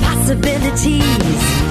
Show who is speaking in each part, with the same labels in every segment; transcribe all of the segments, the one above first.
Speaker 1: possibilities.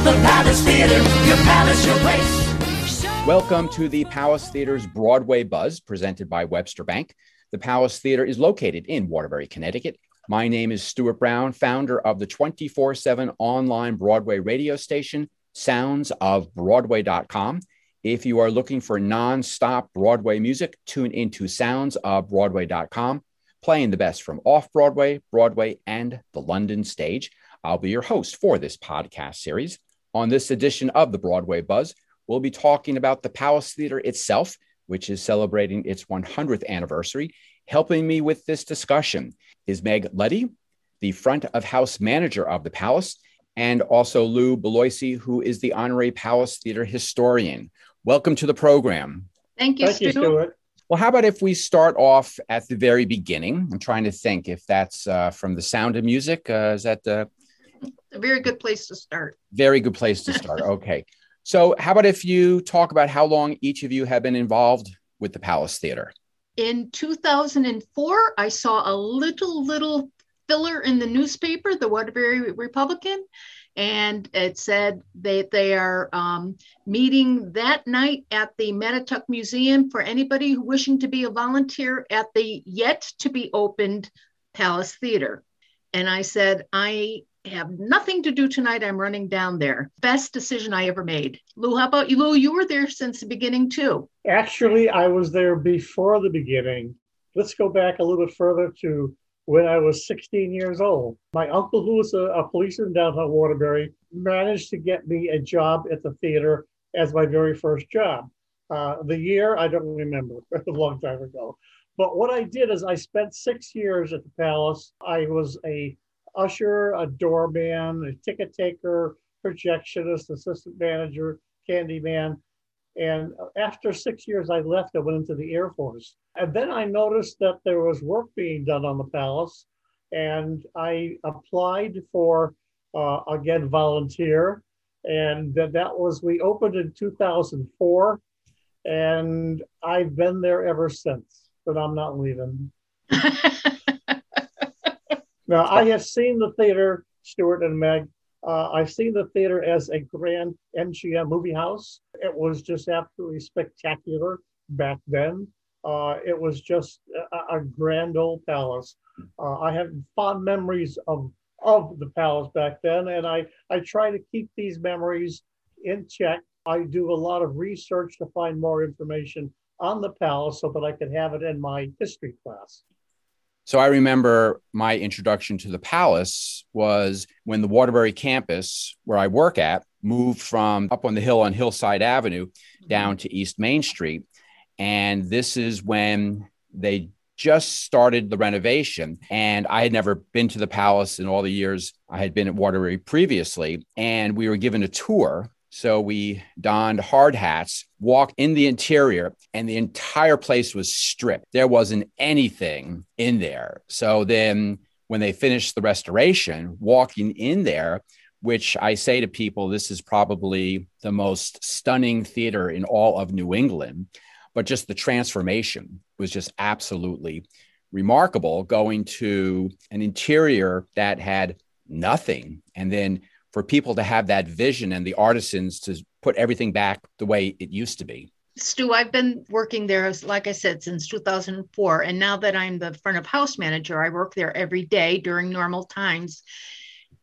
Speaker 1: The Palace Theater, your palace, your place.
Speaker 2: Welcome to the Palace Theater's Broadway Buzz, presented by Webster Bank. The Palace Theater is located in Waterbury, Connecticut. My name is Stuart Brown, founder of the 24 7 online Broadway radio station, soundsofbroadway.com. If you are looking for non-stop Broadway music, tune into soundsofbroadway.com, playing the best from off Broadway, Broadway, and the London stage. I'll be your host for this podcast series. On this edition of the Broadway Buzz, we'll be talking about the Palace Theater itself, which is celebrating its 100th anniversary. Helping me with this discussion is Meg Letty, the front of house manager of the Palace, and also Lou Beloisi, who is the honorary Palace Theater historian. Welcome to the program.
Speaker 3: Thank you,
Speaker 4: Thank you, Stuart.
Speaker 2: Well, how about if we start off at the very beginning? I'm trying to think if that's uh, from the sound of music. Uh, is that a
Speaker 3: A very good place to start.
Speaker 2: very good place to start? Okay. So, how about if you talk about how long each of you have been involved with the Palace Theater?
Speaker 3: In 2004, I saw a little, little filler in the newspaper, the Waterbury Republican, and it said that they are um, meeting that night at the Mattatuck Museum for anybody who wishing to be a volunteer at the yet to be opened Palace Theater. And I said, I have nothing to do tonight. I'm running down there. Best decision I ever made. Lou, how about you? Lou, you were there since the beginning too.
Speaker 4: Actually, I was there before the beginning. Let's go back a little bit further to when I was 16 years old. My uncle, who was a, a policeman in downtown Waterbury, managed to get me a job at the theater as my very first job. Uh, the year, I don't remember, a long time ago. But what I did is I spent six years at the Palace. I was a usher, a doorman, a ticket taker, projectionist, assistant manager, candy man. And after six years, I left. I went into the Air Force. And then I noticed that there was work being done on the palace. And I applied for, uh, again, volunteer. And that, that was, we opened in 2004. And I've been there ever since, but I'm not leaving. Now, I have seen the theater, Stuart and Meg. Uh, I've seen the theater as a grand MGM movie house. It was just absolutely spectacular back then. Uh, it was just a, a grand old palace. Uh, I have fond memories of of the palace back then, and I I try to keep these memories in check. I do a lot of research to find more information on the palace so that I can have it in my history class.
Speaker 2: So I remember my introduction to the palace was when the Waterbury campus, where I work at, moved from up on the hill on Hillside Avenue mm-hmm. down to East Main Street. And this is when they just started the renovation. And I had never been to the palace in all the years I had been at Waterbury previously. And we were given a tour. So we donned hard hats, walked in the interior, and the entire place was stripped. There wasn't anything in there. So then when they finished the restoration, walking in there, which I say to people, this is probably the most stunning theater in all of New England. But just the transformation was just absolutely remarkable going to an interior that had nothing. And then for people to have that vision and the artisans to put everything back the way it used to be.
Speaker 3: Stu, I've been working there, like I said, since 2004. And now that I'm the front of house manager, I work there every day during normal times.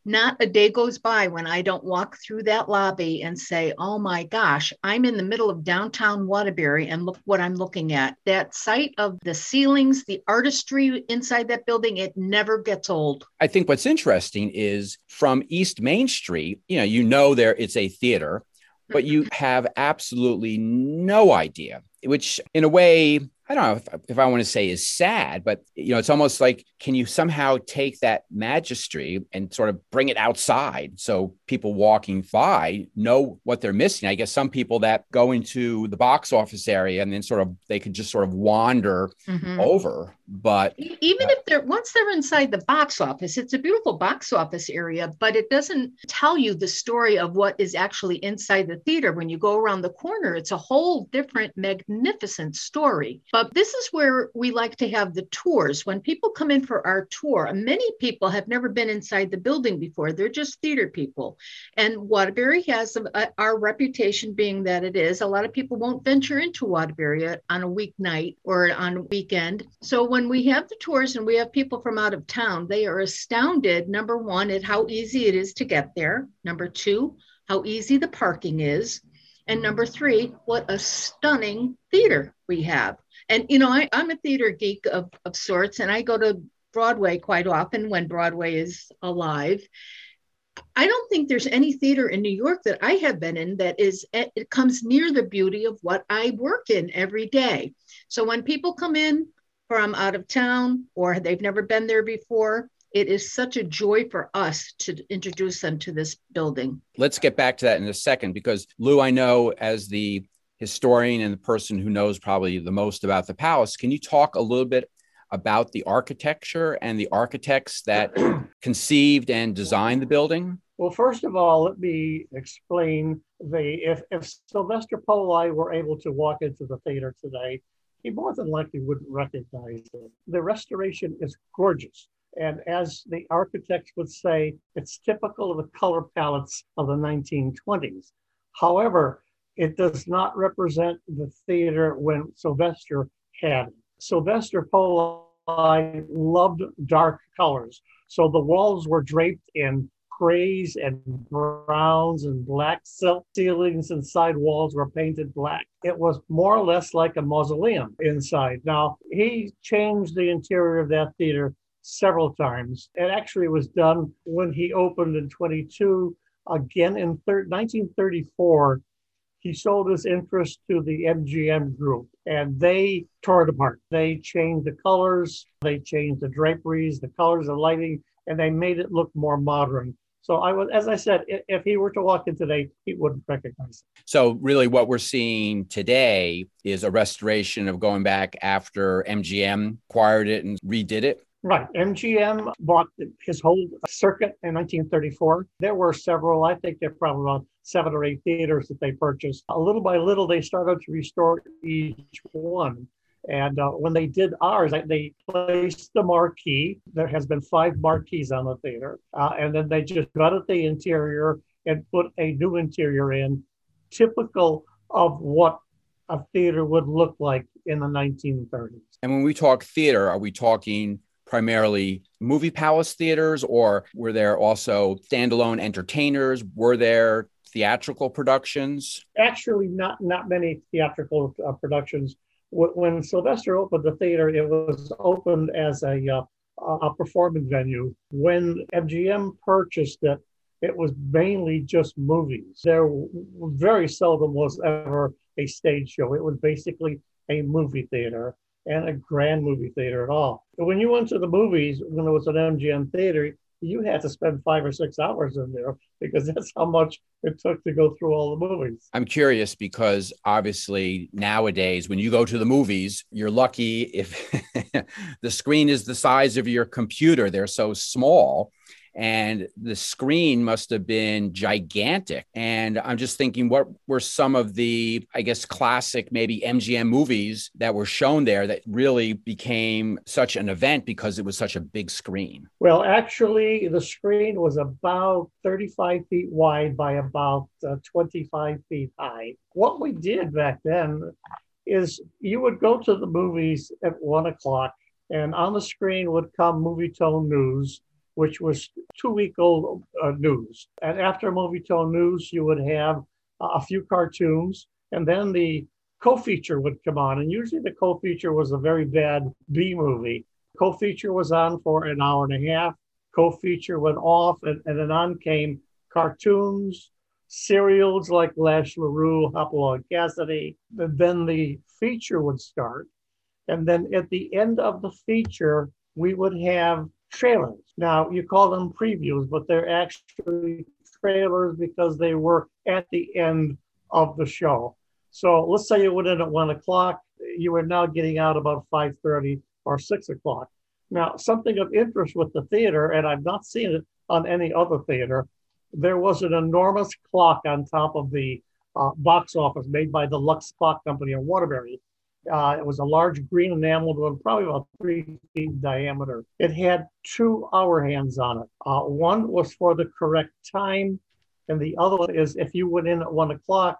Speaker 3: Not a day goes by when I don't walk through that lobby and say, oh my gosh, I'm in the middle of downtown Waterbury and look what I'm looking at. That sight of the ceilings, the artistry inside that building, it never gets old.
Speaker 2: I think what's interesting is from East Main Street, you know, you know there it's a theater, but you mm-hmm. have absolutely no idea, which in a way, I don't know if, if I want to say is sad, but you know, it's almost like can you somehow take that magistry and sort of bring it outside? So people walking by know what they're missing? I guess some people that go into the box office area and then sort of they can just sort of wander
Speaker 3: Mhm.
Speaker 2: over but
Speaker 3: even if they're once they're inside the box office it's a beautiful box office area but it doesn't tell you the story of what is actually inside the theater. When you go around the corner it's a whole different magnificent story. But this is where we like to have the tours. When people come in for our tour many people have never been inside the building before. They're just theater people and waterbury has a, our reputation being that it is. A lot of people won't venture into waterbury on a weeknight or on a weekend. So when we have the tours and we have people from out of town they are astounded number one at how easy it is to get there. Number two how easy the parking is. And number three what a stunning theater we have. And you know I, i'm a theater geek of, of sorts and i go to broadway quite often when broadway is alive I don't think there's any theater in New York that I have been in that is it comes near the beauty of what I work in every day. So when people come in from out of town or they've never been there before, it is such a joy for us to introduce them to this building.
Speaker 2: let's get back to that in a second because Lou, I know as the historian and the person who knows probably the most about the palace, can you talk a little bit about the architecture and the architects that conceived and designed the building?
Speaker 4: Well, first of all, let me explain the if, if Sylvester Poli were able to walk into the theater today, he more than likely wouldn't recognize it. The restoration is gorgeous. And as the architects would say, it's typical of the color palettes of the 1920s. However, it does not represent the theater when Sylvester had it. Sylvester Poli loved dark colors. So the walls were draped in grays and browns and black silk ceilings and side walls were painted black. It was more or less like a mausoleum inside. Now, he changed the interior of that theater several times. It actually was done when he opened in 22, again in thir- 1934. He sold his interest to the MGM group and they tore it apart. They changed the colors, they changed the draperies, the colors, the lighting, and they made it look more modern. So I was, as I said, if he were to walk in today, he wouldn't recognize it.
Speaker 2: So, really, what we're seeing today is a restoration of going back after MGM acquired it and redid it.
Speaker 4: Right. MGM bought his whole circuit in 1934. There were several, I think there are probably about seven or eight theaters that they purchased. A little by little, they started to restore each one. And uh, when they did ours, they- placed the marquee. There has been five marquees on the theater. Uh, and then they just gutted the interior and put a new interior in, typical of what a theater would look like in the 1930s.
Speaker 2: And when we talk theater, are we talking primarily movie palace theaters or were there also standalone entertainers? Were there theatrical productions?
Speaker 4: actually not not many theatrical uh, productions. When Sylvester opened the theater, it was opened as a uh, a performing venue. When MGM purchased it, it was mainly just movies. There very seldom was ever a stage show. It was basically a movie theater and a grand movie theater at all. But when you went to the movies, when it was an MGM theater, you had to spend five or six hours in there because that's how much it took to go through all the movies.
Speaker 2: I'm curious because obviously nowadays, when you go to the movies, you're lucky if the screen is the size of your computer. They're so small. And the screen must have been gigantic. And I'm just thinking, what were some of the, I guess, classic, maybe MGM movies that were shown there that really became such an event because it was such a big screen?
Speaker 4: Well, actually, the screen was about 35 feet wide by about uh, 25 feet high. What we did back then is you would go to the movies at one o'clock, and on the screen would come Movie Tone News, which was two week old uh, news. And after Movie Tone News, you would have a few cartoons, and then the co feature would come on. And usually the co feature was a very bad B movie. Co feature was on for an hour and a half. Co feature went off, and, and then on came cartoons, serials like Lash LaRue, Hopalong Cassidy. Then the feature would start. And then at the end of the feature, we would have trailers. Now, you call them previews, but they're actually trailers because they were at the end of the show. So let's say you went in at one o'clock, you were now getting out about 5.30 or six o'clock. Now, something of interest with the theater, and I've not seen it on any other theater, there was an enormous clock on top of the uh, box office made by the Lux Clock Company in Waterbury. Uh, it was a large green enameled one, probably about three feet in diameter. It had two hour hands on it. Uh, one was for the correct time, and the other one is if you went in at one o'clock,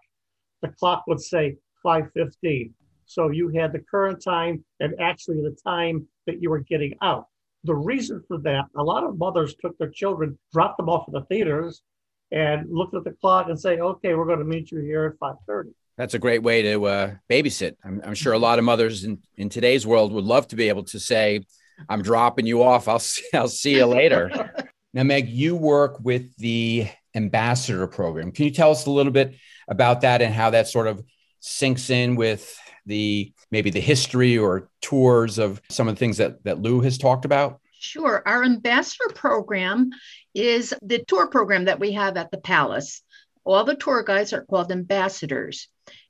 Speaker 4: the clock would say 5:15. So you had the current time and actually the time that you were getting out. The reason for that, a lot of mothers took their children, dropped them off at the theaters, and looked at the clock and say, "Okay, we're going to meet you here at 5:30."
Speaker 2: That's a great way to uh, babysit. I'm, I'm, sure a lot of mothers in, in today's world would love to be able to say, I'm dropping you off. I'll see, I'll see you later. now, Meg, you work with the ambassador program. Can you tell us a little bit about that and how that sort of sinks in with the maybe the history or tours of some of the things that, that Lou has talked about?
Speaker 3: Sure. Our ambassador program is the tour program that we have at the Palace. All the tour guides are called ambassadors.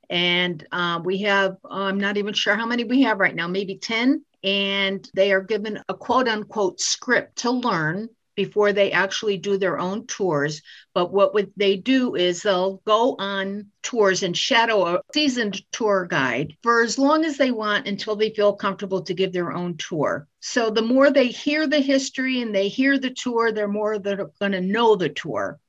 Speaker 3: And uh, we have, I'm not even sure how many we have right now, maybe 10. And they are given a quote unquote script to learn before they actually do their own tours. But what would they do is they'll go on tours and shadow a seasoned tour guide for as long as they want until they feel comfortable to give their own tour. So the more they hear the history and they hear the tour, they're more they're going to know the tour.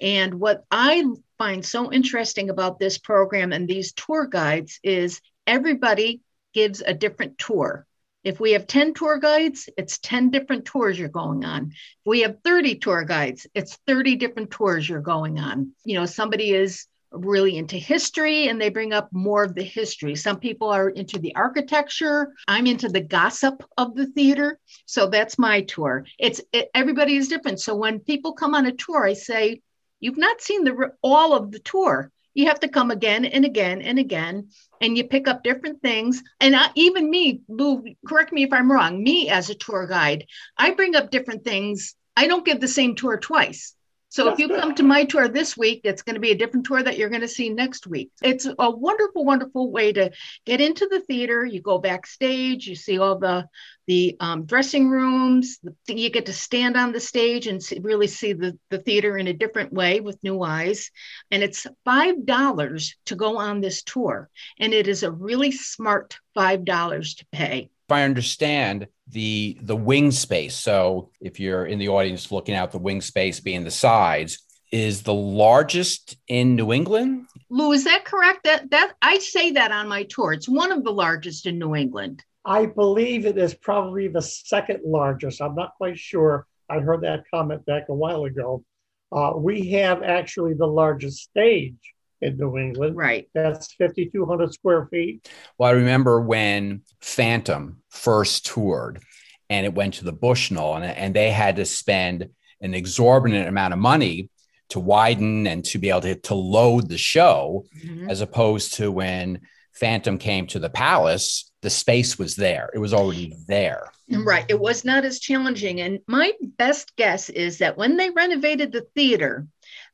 Speaker 3: And what I find so interesting about this program and these tour guides is everybody gives a different tour. If we have 10 tour guides, it's 10 different tours you're going on. If we have 30 tour guides, it's 30 different tours you're going on. You know, somebody is really into history and they bring up more of the history. Some people are into the architecture. I'm into the gossip of the theater. So that's my tour. It's it, everybody is different. So when people come on a tour, I say, You've not seen the all of the tour. You have to come again and again and again, and you pick up different things. And I, even me, Lou, correct me if I'm wrong. Me as a tour guide, I bring up different things. I don't give the same tour twice. So if you come to my tour this week, it's going to be a different tour that you're going to see next week. It's a wonderful, wonderful way to get into the theater. You go backstage, you see all the the um, dressing rooms. You get to stand on the stage and see, really see the, the theater in a different way with new eyes. And it's $5 to go on this tour. And it is a really smart $5 to pay
Speaker 2: if I understand the the wing space, so if you're in the audience looking out the wing space being the sides, is the largest in New England.
Speaker 3: Lou, is that correct? That that I say that on my tour. It's one of the largest in New England.
Speaker 4: I believe it is probably the second largest. I'm not quite sure. I heard that comment back a while ago. Uh, we have actually the largest stage in New England.
Speaker 3: Right.
Speaker 4: That's 5,200 square feet.
Speaker 2: Well, I remember when Phantom first toured and it went to the Bushnell and, and they had to spend an exorbitant amount of money to widen and to be able to, to load the show, mm-hmm. as opposed to when Phantom came to the Palace, the space was there. It was already there.
Speaker 3: Right. It was not as challenging. And my best guess is that when they renovated the theater,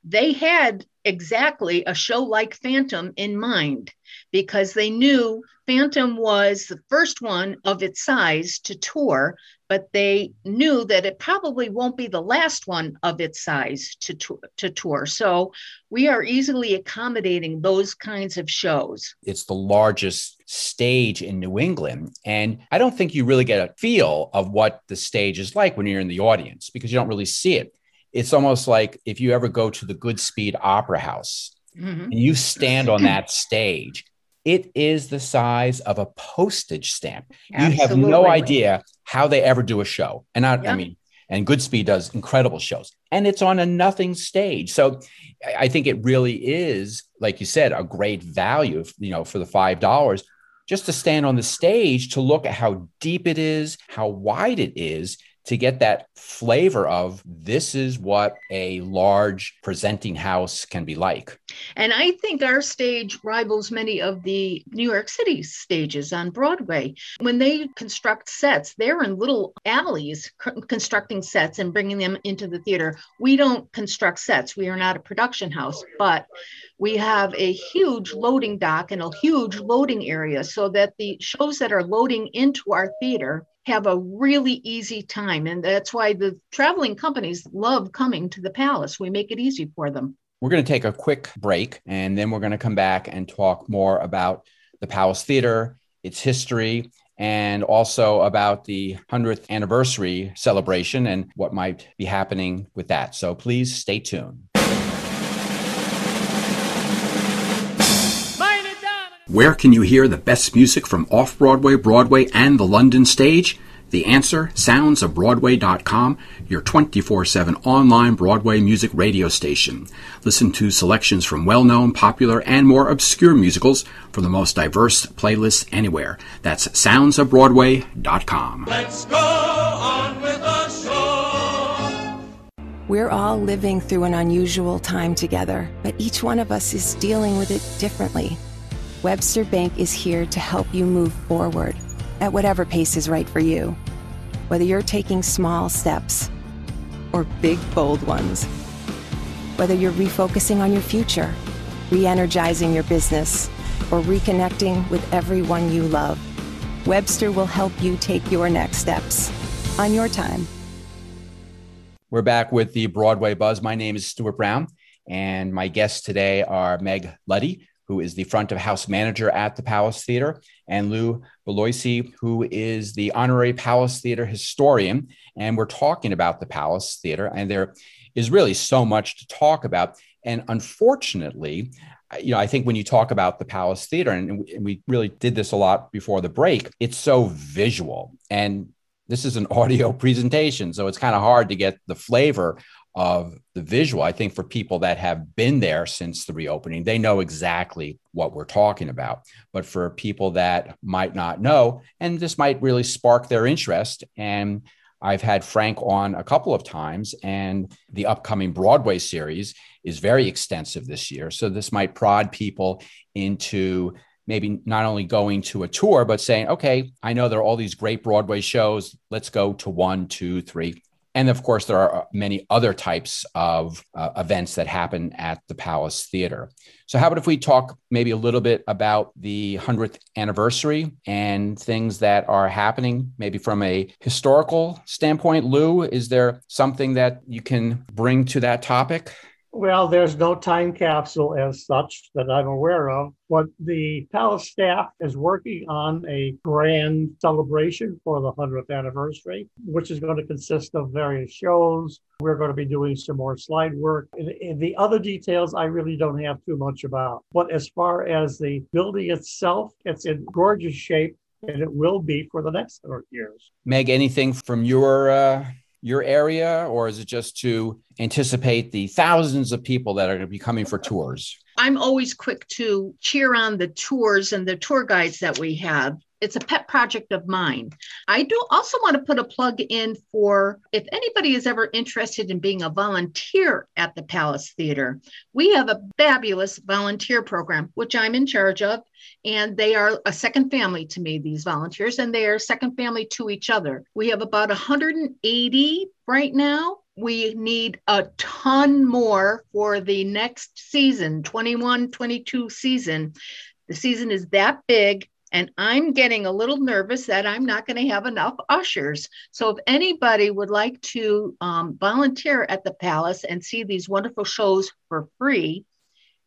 Speaker 3: they had exactly a show like Phantom in mind because they knew Phantom was the first one of its size to tour, but they knew that it probably won't be the last one of its size to, to, to tour. So we are easily accommodating those kinds of shows.
Speaker 2: It's the largest stage in New England. And I don't think you really get a feel of what the stage is like when you're in the audience because you don't really see it it's almost like if you ever go to the Goodspeed Opera House mm-hmm. and you stand on that stage, it is the size of a postage stamp. Absolutely. You have no idea how they ever do a show. And I, I mean, and Goodspeed does incredible shows, and it's on a nothing stage. So I think it really is, like you said, a great value, you know, for the five dollars just to stand on the stage to look at how deep it is, how wide it is, to get that flavor of this is what a large presenting house can be like.
Speaker 3: And I think our stage rivals many of the New York City stages on Broadway. When they construct sets, they're in little alleys constructing sets and bringing them into the theater. We don't construct sets, we are not a production house, but we have a huge loading dock and a huge loading area so that the shows that are loading into our theater have a really easy time. And that's why the traveling companies love coming to the palace. We make it easy for them.
Speaker 2: We're going to take a quick break and then we're going to come back and talk more about the Palace Theater, its history, and also about the 100th anniversary celebration and what might be happening with that. So please stay tuned.
Speaker 5: Where can you hear the best music from off Broadway, Broadway, and the London stage? The answer soundsofbroadway.com, your 24 7 online Broadway music radio station. Listen to selections from well known, popular, and more obscure musicals from the most diverse playlists anywhere. That's soundsofbroadway.com.
Speaker 1: Let's go on with the show.
Speaker 6: We're all living through an unusual time together, but each one of us is dealing with it differently. Webster Bank is here to help you move forward at whatever pace is right for you. Whether you're taking small steps or big, bold ones. Whether you're refocusing on your future, re energizing your business, or reconnecting with everyone you love, Webster will help you take your next steps on your time.
Speaker 2: We're back with the Broadway Buzz. My name is Stuart Brown, and my guests today are Meg Luddy, who is the front of house manager at the Palace Theater, and Lou Beloisi, who is the honorary Palace Theater historian. And we're talking about the Palace Theater, and there is really so much to talk about. And unfortunately, you know, I think when you talk about the Palace Theater, and we really did this a lot before the break, it's so visual. And this is an audio presentation, so it's kind of hard to get the flavor of the visual. I think for people that have been there since the reopening, they know exactly what we're talking about. But for people that might not know, and this might really spark their interest, and I've had Frank on a couple of times, and the upcoming Broadway series is very extensive this year. So this might prod people into maybe not only going to a tour, but saying, okay, I know there are all these great Broadway shows. Let's go to one, two, three, and of course, there are uh, many other types of uh, events that happen at the Palace Theater. So, how about if we talk maybe a little bit about the 100th anniversary and things that are happening, maybe from a historical standpoint? Lou, is there something that you can bring to that topic?
Speaker 4: Well, there's no time capsule as such that I'm aware of, but the palace staff is working on a grand celebration for the 100th anniversary, which is going to consist of various shows. We're going to be doing some more slide work. And the other details I really don't have too much about. But as far as the building itself, it's in gorgeous shape and it will be for the next 100 years.
Speaker 2: Meg, anything from your uh, your area, or is it just to anticipate the thousands of people that are going to be coming for tours?
Speaker 3: I'm always quick to cheer on the tours and the tour guides that we have. It's a pet project of mine. I do also want to put a plug in for if anybody is ever interested in being a volunteer at the Palace Theater. We have a fabulous volunteer program, which I'm in charge of. And they are a second family to me, these volunteers, and they are second family to each other. We have about 180 right now we need a ton more for the next season 21 22 season the season is that big and I'm getting a little nervous that I'm not going to have enough ushers. So, if anybody would like to um, volunteer at the palace and see these wonderful shows for free,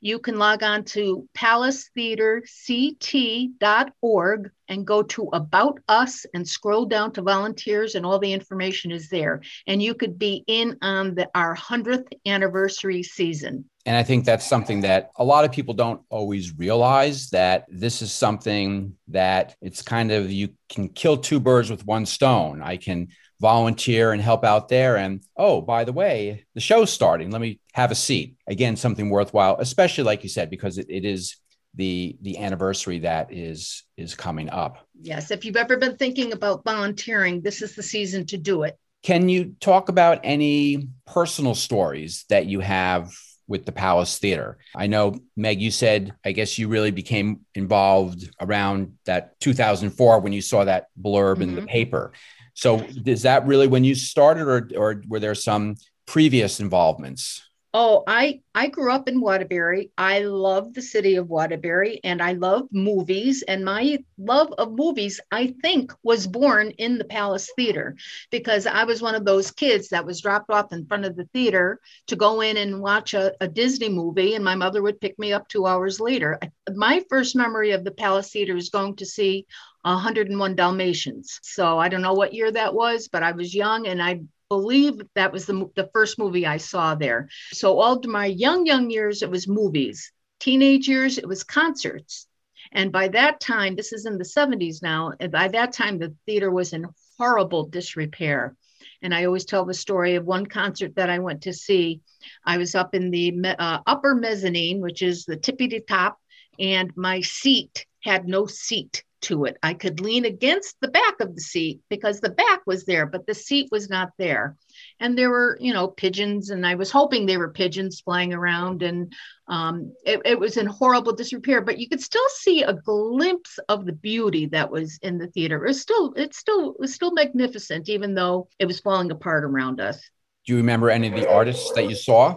Speaker 3: you can log on to palacetheaterct.org and go to About Us and scroll down to volunteers, and all the information is there. And you could be in on the, our 100th anniversary season.
Speaker 2: And I think that's something that a lot of people don't always realize that this is something that it's kind of you can kill two birds with one stone. I can volunteer and help out there. And oh, by the way, the show's starting. Let me have a seat. Again, something worthwhile, especially like you said, because it, it is the the anniversary that is is coming up.
Speaker 3: Yes, if you've ever been thinking about volunteering, this is the season to do it.
Speaker 2: Can you talk about any personal stories that you have with the Palace Theater. I know, Meg, you said, I guess you really became involved around that 2004 when you saw that blurb mm-hmm. in the mm-hmm. paper. So is that really when you started, or, or were there some previous involvements?
Speaker 3: Oh, I I grew up in Waterbury. I love the city of Waterbury and I love movies and my love of movies I think was born in the Palace Theater because I was one of those kids that was dropped off in front of the theater to go in and watch a, a Disney movie and my mother would pick me up 2 hours later. My first memory of the Palace Theater is going to see 101 Dalmatians. So I don't know what year that was, but I was young and I believe that was the, the first movie I saw there. So all my young, young years, it was movies. Teenage years, it was concerts. And by that time, this is in the 70s now, and by that time, the theater was in horrible disrepair. And I always tell the story of one concert that I went to see. I was up in the uh, upper mezzanine, which is the tippity top, and my seat had no seat to it. I could lean against the back of the seat because the back was there, but the seat was not there. And there were, you know, pigeons, and I was hoping they were pigeons flying around, and um, it, it was in horrible disrepair. But you could still see a glimpse of the beauty that was in the theater. It was still, it still it was still magnificent, even though it was falling apart around us.
Speaker 2: Do you remember any of the artists that you saw?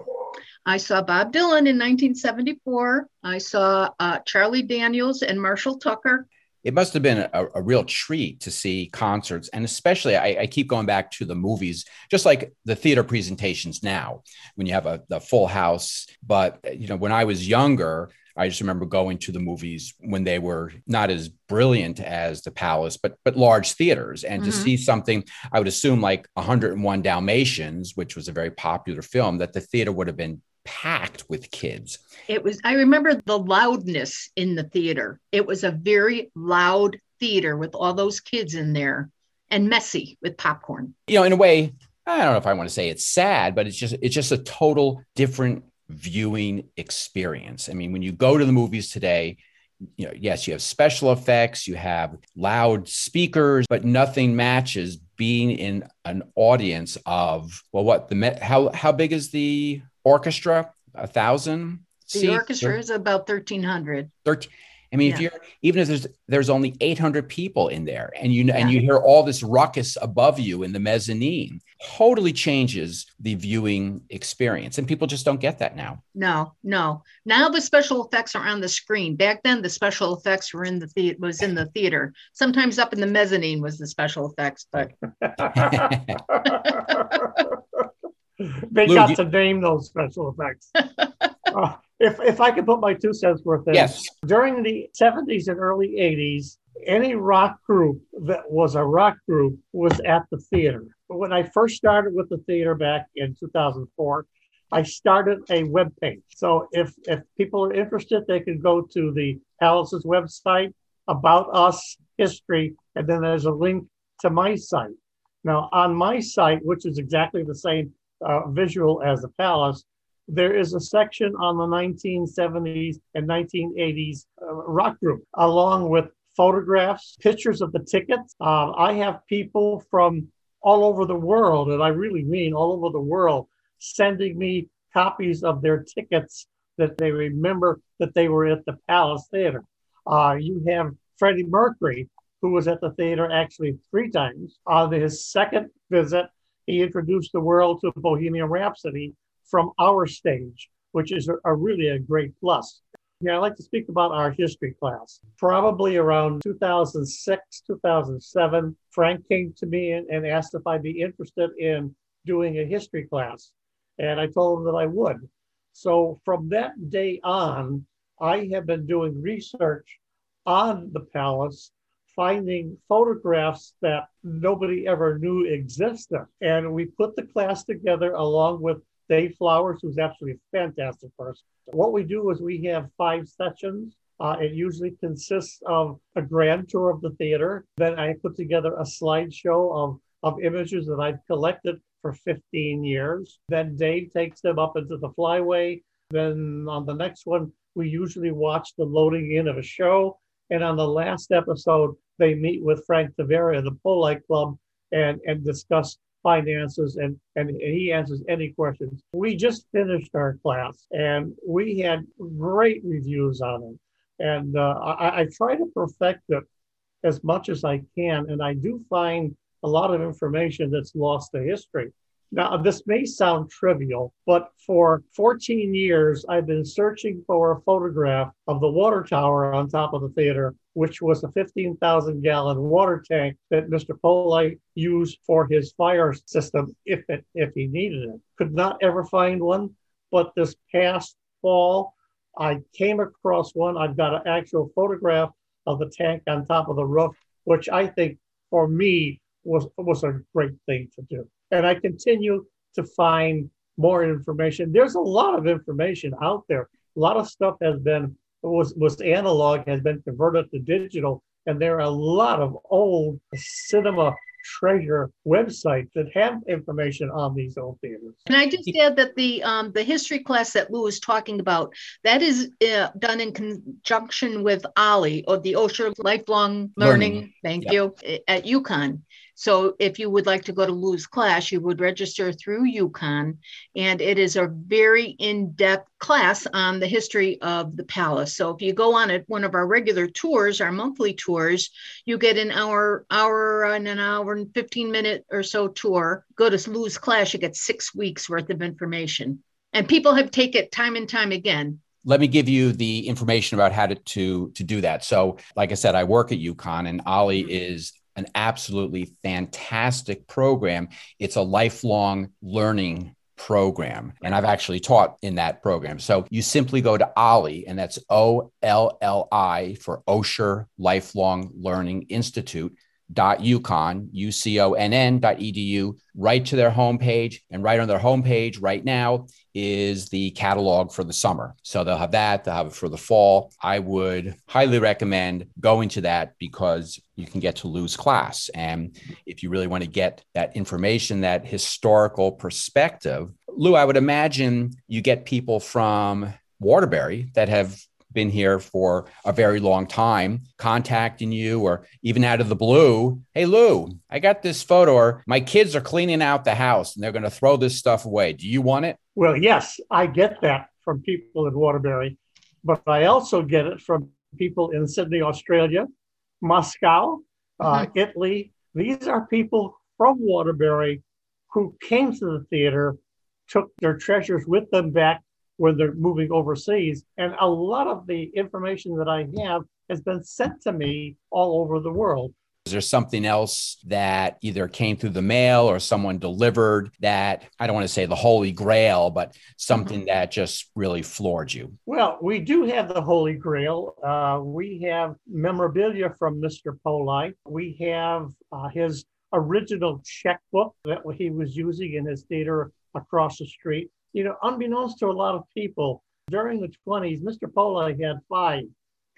Speaker 3: I saw Bob Dylan in 1974. I saw uh, Charlie Daniels and Marshall Tucker
Speaker 2: it must have been a, a, real treat to see concerts and especially I, I, keep going back to the movies just like the theater presentations now when you have a the full house but you know when i was younger i just remember going to the movies when they were not as brilliant as the palace but but large theaters and mm-hmm. to see something i would assume like 101 dalmatians which was a very popular film that the theater would have been packed with kids.
Speaker 3: It was, I remember the loudness in the theater. It was a very loud theater with all those kids in there and messy with popcorn.
Speaker 2: You know, in a way, I don't know if I want to say it's sad, but it's just it's just a total different viewing experience. I mean, when you go to the movies today, you know, yes, you have special effects, you have loud speakers, but nothing matches being in an audience of well, what the how how big is the orchestra, a thousand.
Speaker 3: The seats, orchestra is about thirteen hundred.
Speaker 2: Thirteen. I mean, yeah. if you're even if there's there's only 800 people in there, and you yeah. and you hear all this ruckus above you in the mezzanine, totally changes the viewing experience, and people just don't get that now.
Speaker 3: No, no. Now the special effects are on the screen. Back then, the special effects were in the theater. Was in the theater. Sometimes up in the mezzanine was the special effects, but.
Speaker 4: they Lou, got you... to name those special effects. uh, if if I could put my two cents worth in,
Speaker 2: yes.
Speaker 4: During the 70s and early 80s, any rock group that was a rock group was at the theater. When I first started with the theater back in 2004, I started a web page. So if if people are interested, they can go to the Palace's website about us history, and then there's a link to my site. Now on my site, which is exactly the same uh, visual as the palace, there is a section on the 1970s and 1980s uh, rock group, along with photographs, pictures of the tickets. Um, I have people from all over the world, and I really mean all over the world, sending me copies of their tickets that they remember that they were at the Palace Theater. Uh, you have Freddie Mercury, who was at the theater actually three times. On his second visit, he introduced the world to Bohemian Rhapsody from our stage, which is a, a really a great plus. Yeah, I'd like to speak about our history class. Probably around 2006, 2007, Frank came to me and, and asked if I'd be interested in doing a history class. And I told him that I would. So from that day on, I have been doing research on the palace finding photographs that nobody ever knew existed. And we put the class together along with Dave Flowers, who's absolutely a fantastic person. What we do is we have five sessions. Uh, it usually consists of a grand tour of the theater. Then I put together a slideshow of, of images that I've collected for 15 years. Then Dave takes them up into the flyway. Then on the next one, we usually watch the loading in of a show. And on the last episode, they meet with Frank Tavera, the Poli Club, and, and discuss finances and, and he answers any questions. We just finished our class and we had great reviews on it. And uh, I, I try to perfect it as much as I can. And I do find a lot of information that's lost to history. Now, this may sound trivial, but for 14 years, I've been searching for a photograph of the water tower on top of the theater, which was a 15,000 gallon water tank that Mr. Poli used for his fire system if, it, if he needed it. Could not ever find one, but this past fall, I came across one. I've got an actual photograph of the tank on top of the roof, which I think for me was, was a great thing to do. And I continue to find more information. There's a lot of information out there. A lot of stuff has been was was analog has been converted to digital, and there are a lot of old cinema treasure websites that have information on these old theaters.
Speaker 3: And I just add that the um, the history class that Lou was talking about that is uh, done in conjunction with OLLI or the Osher Lifelong Learning. Learning. Thank yep. you at UConn. So if you would like to go to Lou's class, you would register through UConn, and it is a very in-depth class on the history of the palace. So if you go on it, one of our regular tours, our monthly tours, you get an hour, hour and an hour and 15 minute or so tour. Go to Lou's class, you get six weeks worth of information. And people have taken it time and time again
Speaker 2: let me give you the information about how to, to to do that. So, like I said, I work at UConn, and OLLI mm-hmm. is an absolutely fantastic program. It's a lifelong learning program. And I've actually taught in that program. So you simply go to OLLI, and that's O L L I for Osher Lifelong Learning Institute dot uconn u-c-o-n-n dot edu right to their homepage. And right on their homepage right now is the catalog for the summer. So they'll have that they'll have it for the fall. I would highly recommend going to that because you can get to Lou's class. And if you really want to get that information that historical perspective lou i would imagine you get people from waterbury that have been here for a very long time contacting you or even out of the blue hey lou i got this photo or my kids are cleaning out the house and they're going to throw this stuff away. Do you want it?
Speaker 4: Well yes i get that from people in waterbury but i also get it from people in sydney australia moscow uh, mm-hmm. italy. These are people from waterbury who came to the theater took their treasures with them back when they're moving overseas. And a lot of the information that I have has been sent to me all over the world.
Speaker 2: Is there something else that either came through the mail or someone delivered that I don't want to say the holy grail, but something mm-hmm. that just really floored you?
Speaker 4: Well, we do have the holy grail. Uh, we have memorabilia from Mr. Poli. We have uh, his original checkbook that he was using in his theater across the street you know, unbeknownst to a lot of people, during the 20s, Mr. Poli had five,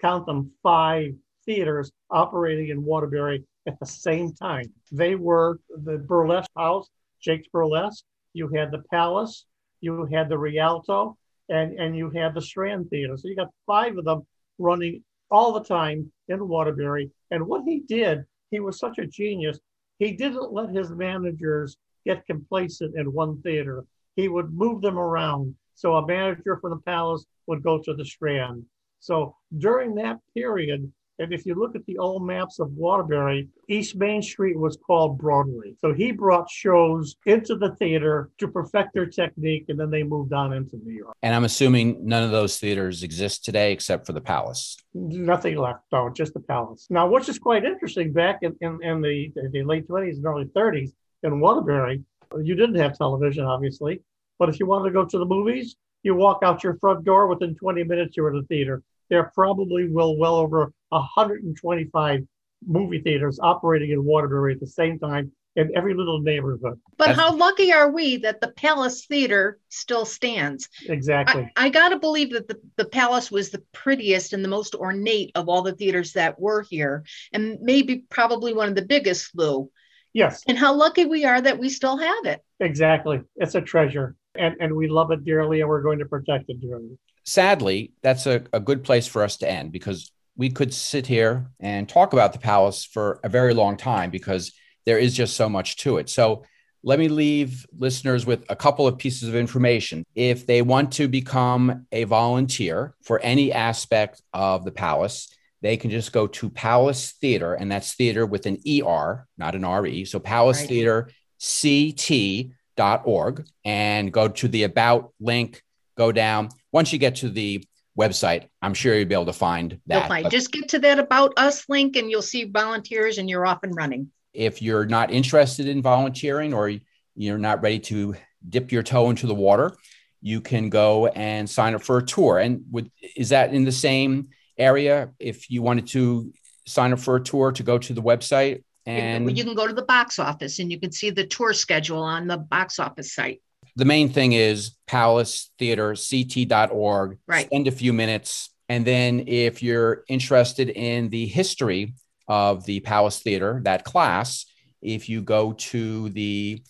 Speaker 4: count them, five theaters operating in Waterbury at the same time. They were the Burlesque House, Jake's Burlesque, you had the Palace, you had the Rialto, and, and you had the Strand Theater. So you got five of them running all the time in Waterbury. And what he did, he was such a genius, he didn't let his managers get complacent in one theater he would move them around. So a manager from the palace would go to the Strand. So during that period, and if you look at the old maps of Waterbury, East Main Street was called Broadway. So he brought shows into the theater to perfect their technique, and then they moved on into New York.
Speaker 2: And I'm assuming none of those theaters exist today except for the Palace.
Speaker 4: Nothing left, no, just the Palace. Now, which is quite interesting, back in, in, in the, the late 20s and early 30s in Waterbury, you didn't have television, obviously, but if you wanted to go to the movies, you walk out your front door within 20 minutes, you're in the theater. There probably will well over 125 movie theaters operating in Waterbury at the same time in every little neighborhood.
Speaker 3: But That's, how lucky are we that the Palace Theater still stands?
Speaker 4: Exactly.
Speaker 3: I, I got to believe that the, the Palace was the prettiest and the most ornate of all the theaters that were here, and maybe probably one of the biggest, Lou.
Speaker 4: Yes.
Speaker 3: And how lucky we are that we still have it.
Speaker 4: Exactly. It's a treasure. And, and we love it dearly and we're going to protect it dearly.
Speaker 2: Sadly, that's a, a good place for us to end because we could sit here and talk about the palace for a very long time because there is just so much to it. So let me leave listeners with a couple of pieces of information. If they want to become a volunteer for any aspect of the palace, they can just go to Palace Theater, and that's theater with an ER, not an RE. So Palace right. Theater CT ct.org and go to the About link, go down. Once you get to the website, I'm sure you'll be able to find that.
Speaker 3: Find.
Speaker 2: But
Speaker 3: Just get to that About Us link and you'll see volunteers and you're off and running.
Speaker 2: if you're not interested in volunteering or you're not ready to dip your toe into the water, you can go and sign up for a tour. And would is that in the same area? If you wanted to sign up for a tour, to go to the website and
Speaker 3: you can go to the box office and you can see the tour schedule on the box office site.
Speaker 2: the main thing is Palace Theater, ct.org.
Speaker 3: Right.
Speaker 2: Spend a few minutes. And then if you're interested in the history of the Palace Theater, that class, if you go to the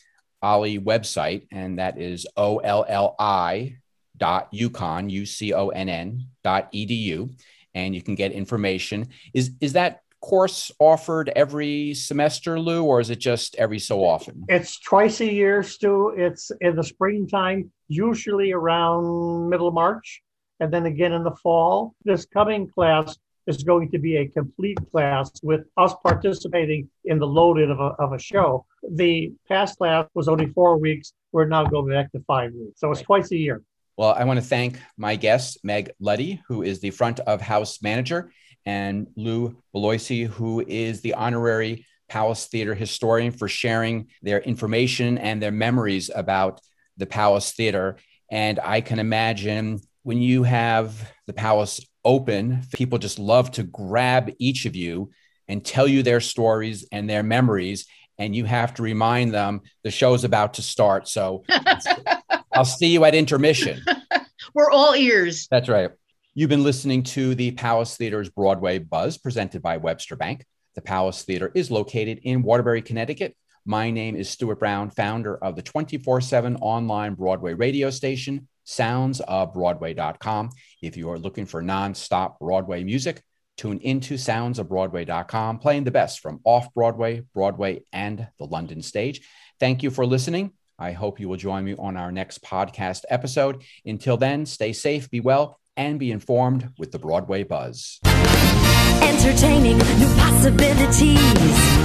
Speaker 2: OLLI website, and that is O-L-L-I dot UConn, U-C-O-N-N dot edu, and you can get information. Is is that course offered every semester, Lou, or is it just every so often?
Speaker 4: It's twice a year, Stu. It's in the springtime, usually around middle of March, and then again in the fall. This coming class is going to be a complete class with us participating in the load-in of a, of a show. The past class was only four weeks. We're now going back to five weeks. So it's twice a year.
Speaker 2: Well, I want to thank my guest, Meg Luddy, who is the front of house manager, and Lou Beloisi, who is the honorary Palace Theater historian, for sharing their information and their memories about the Palace Theater. And I can imagine when you have the Palace open, people just love to grab each of you and tell you their stories and their memories. And you have to remind them the show's about to start. So I'll see you at intermission.
Speaker 3: We're all ears.
Speaker 2: That's right. You've been listening to the Palace Theater's Broadway Buzz presented by Webster Bank. The Palace Theater is located in Waterbury, Connecticut. My name is Stuart Brown, founder of the 24 7 online Broadway radio station, soundsofbroadway.com. If you are looking for nonstop Broadway music, tune into soundsofbroadway.com, playing the best from off Broadway, Broadway, and the London stage. Thank you for listening. I hope you will join me on our next podcast episode. Until then, stay safe, be well, and be informed with the Broadway Buzz.
Speaker 7: Entertaining new possibilities.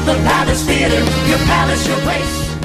Speaker 1: The Palace Theater, your palace, your place.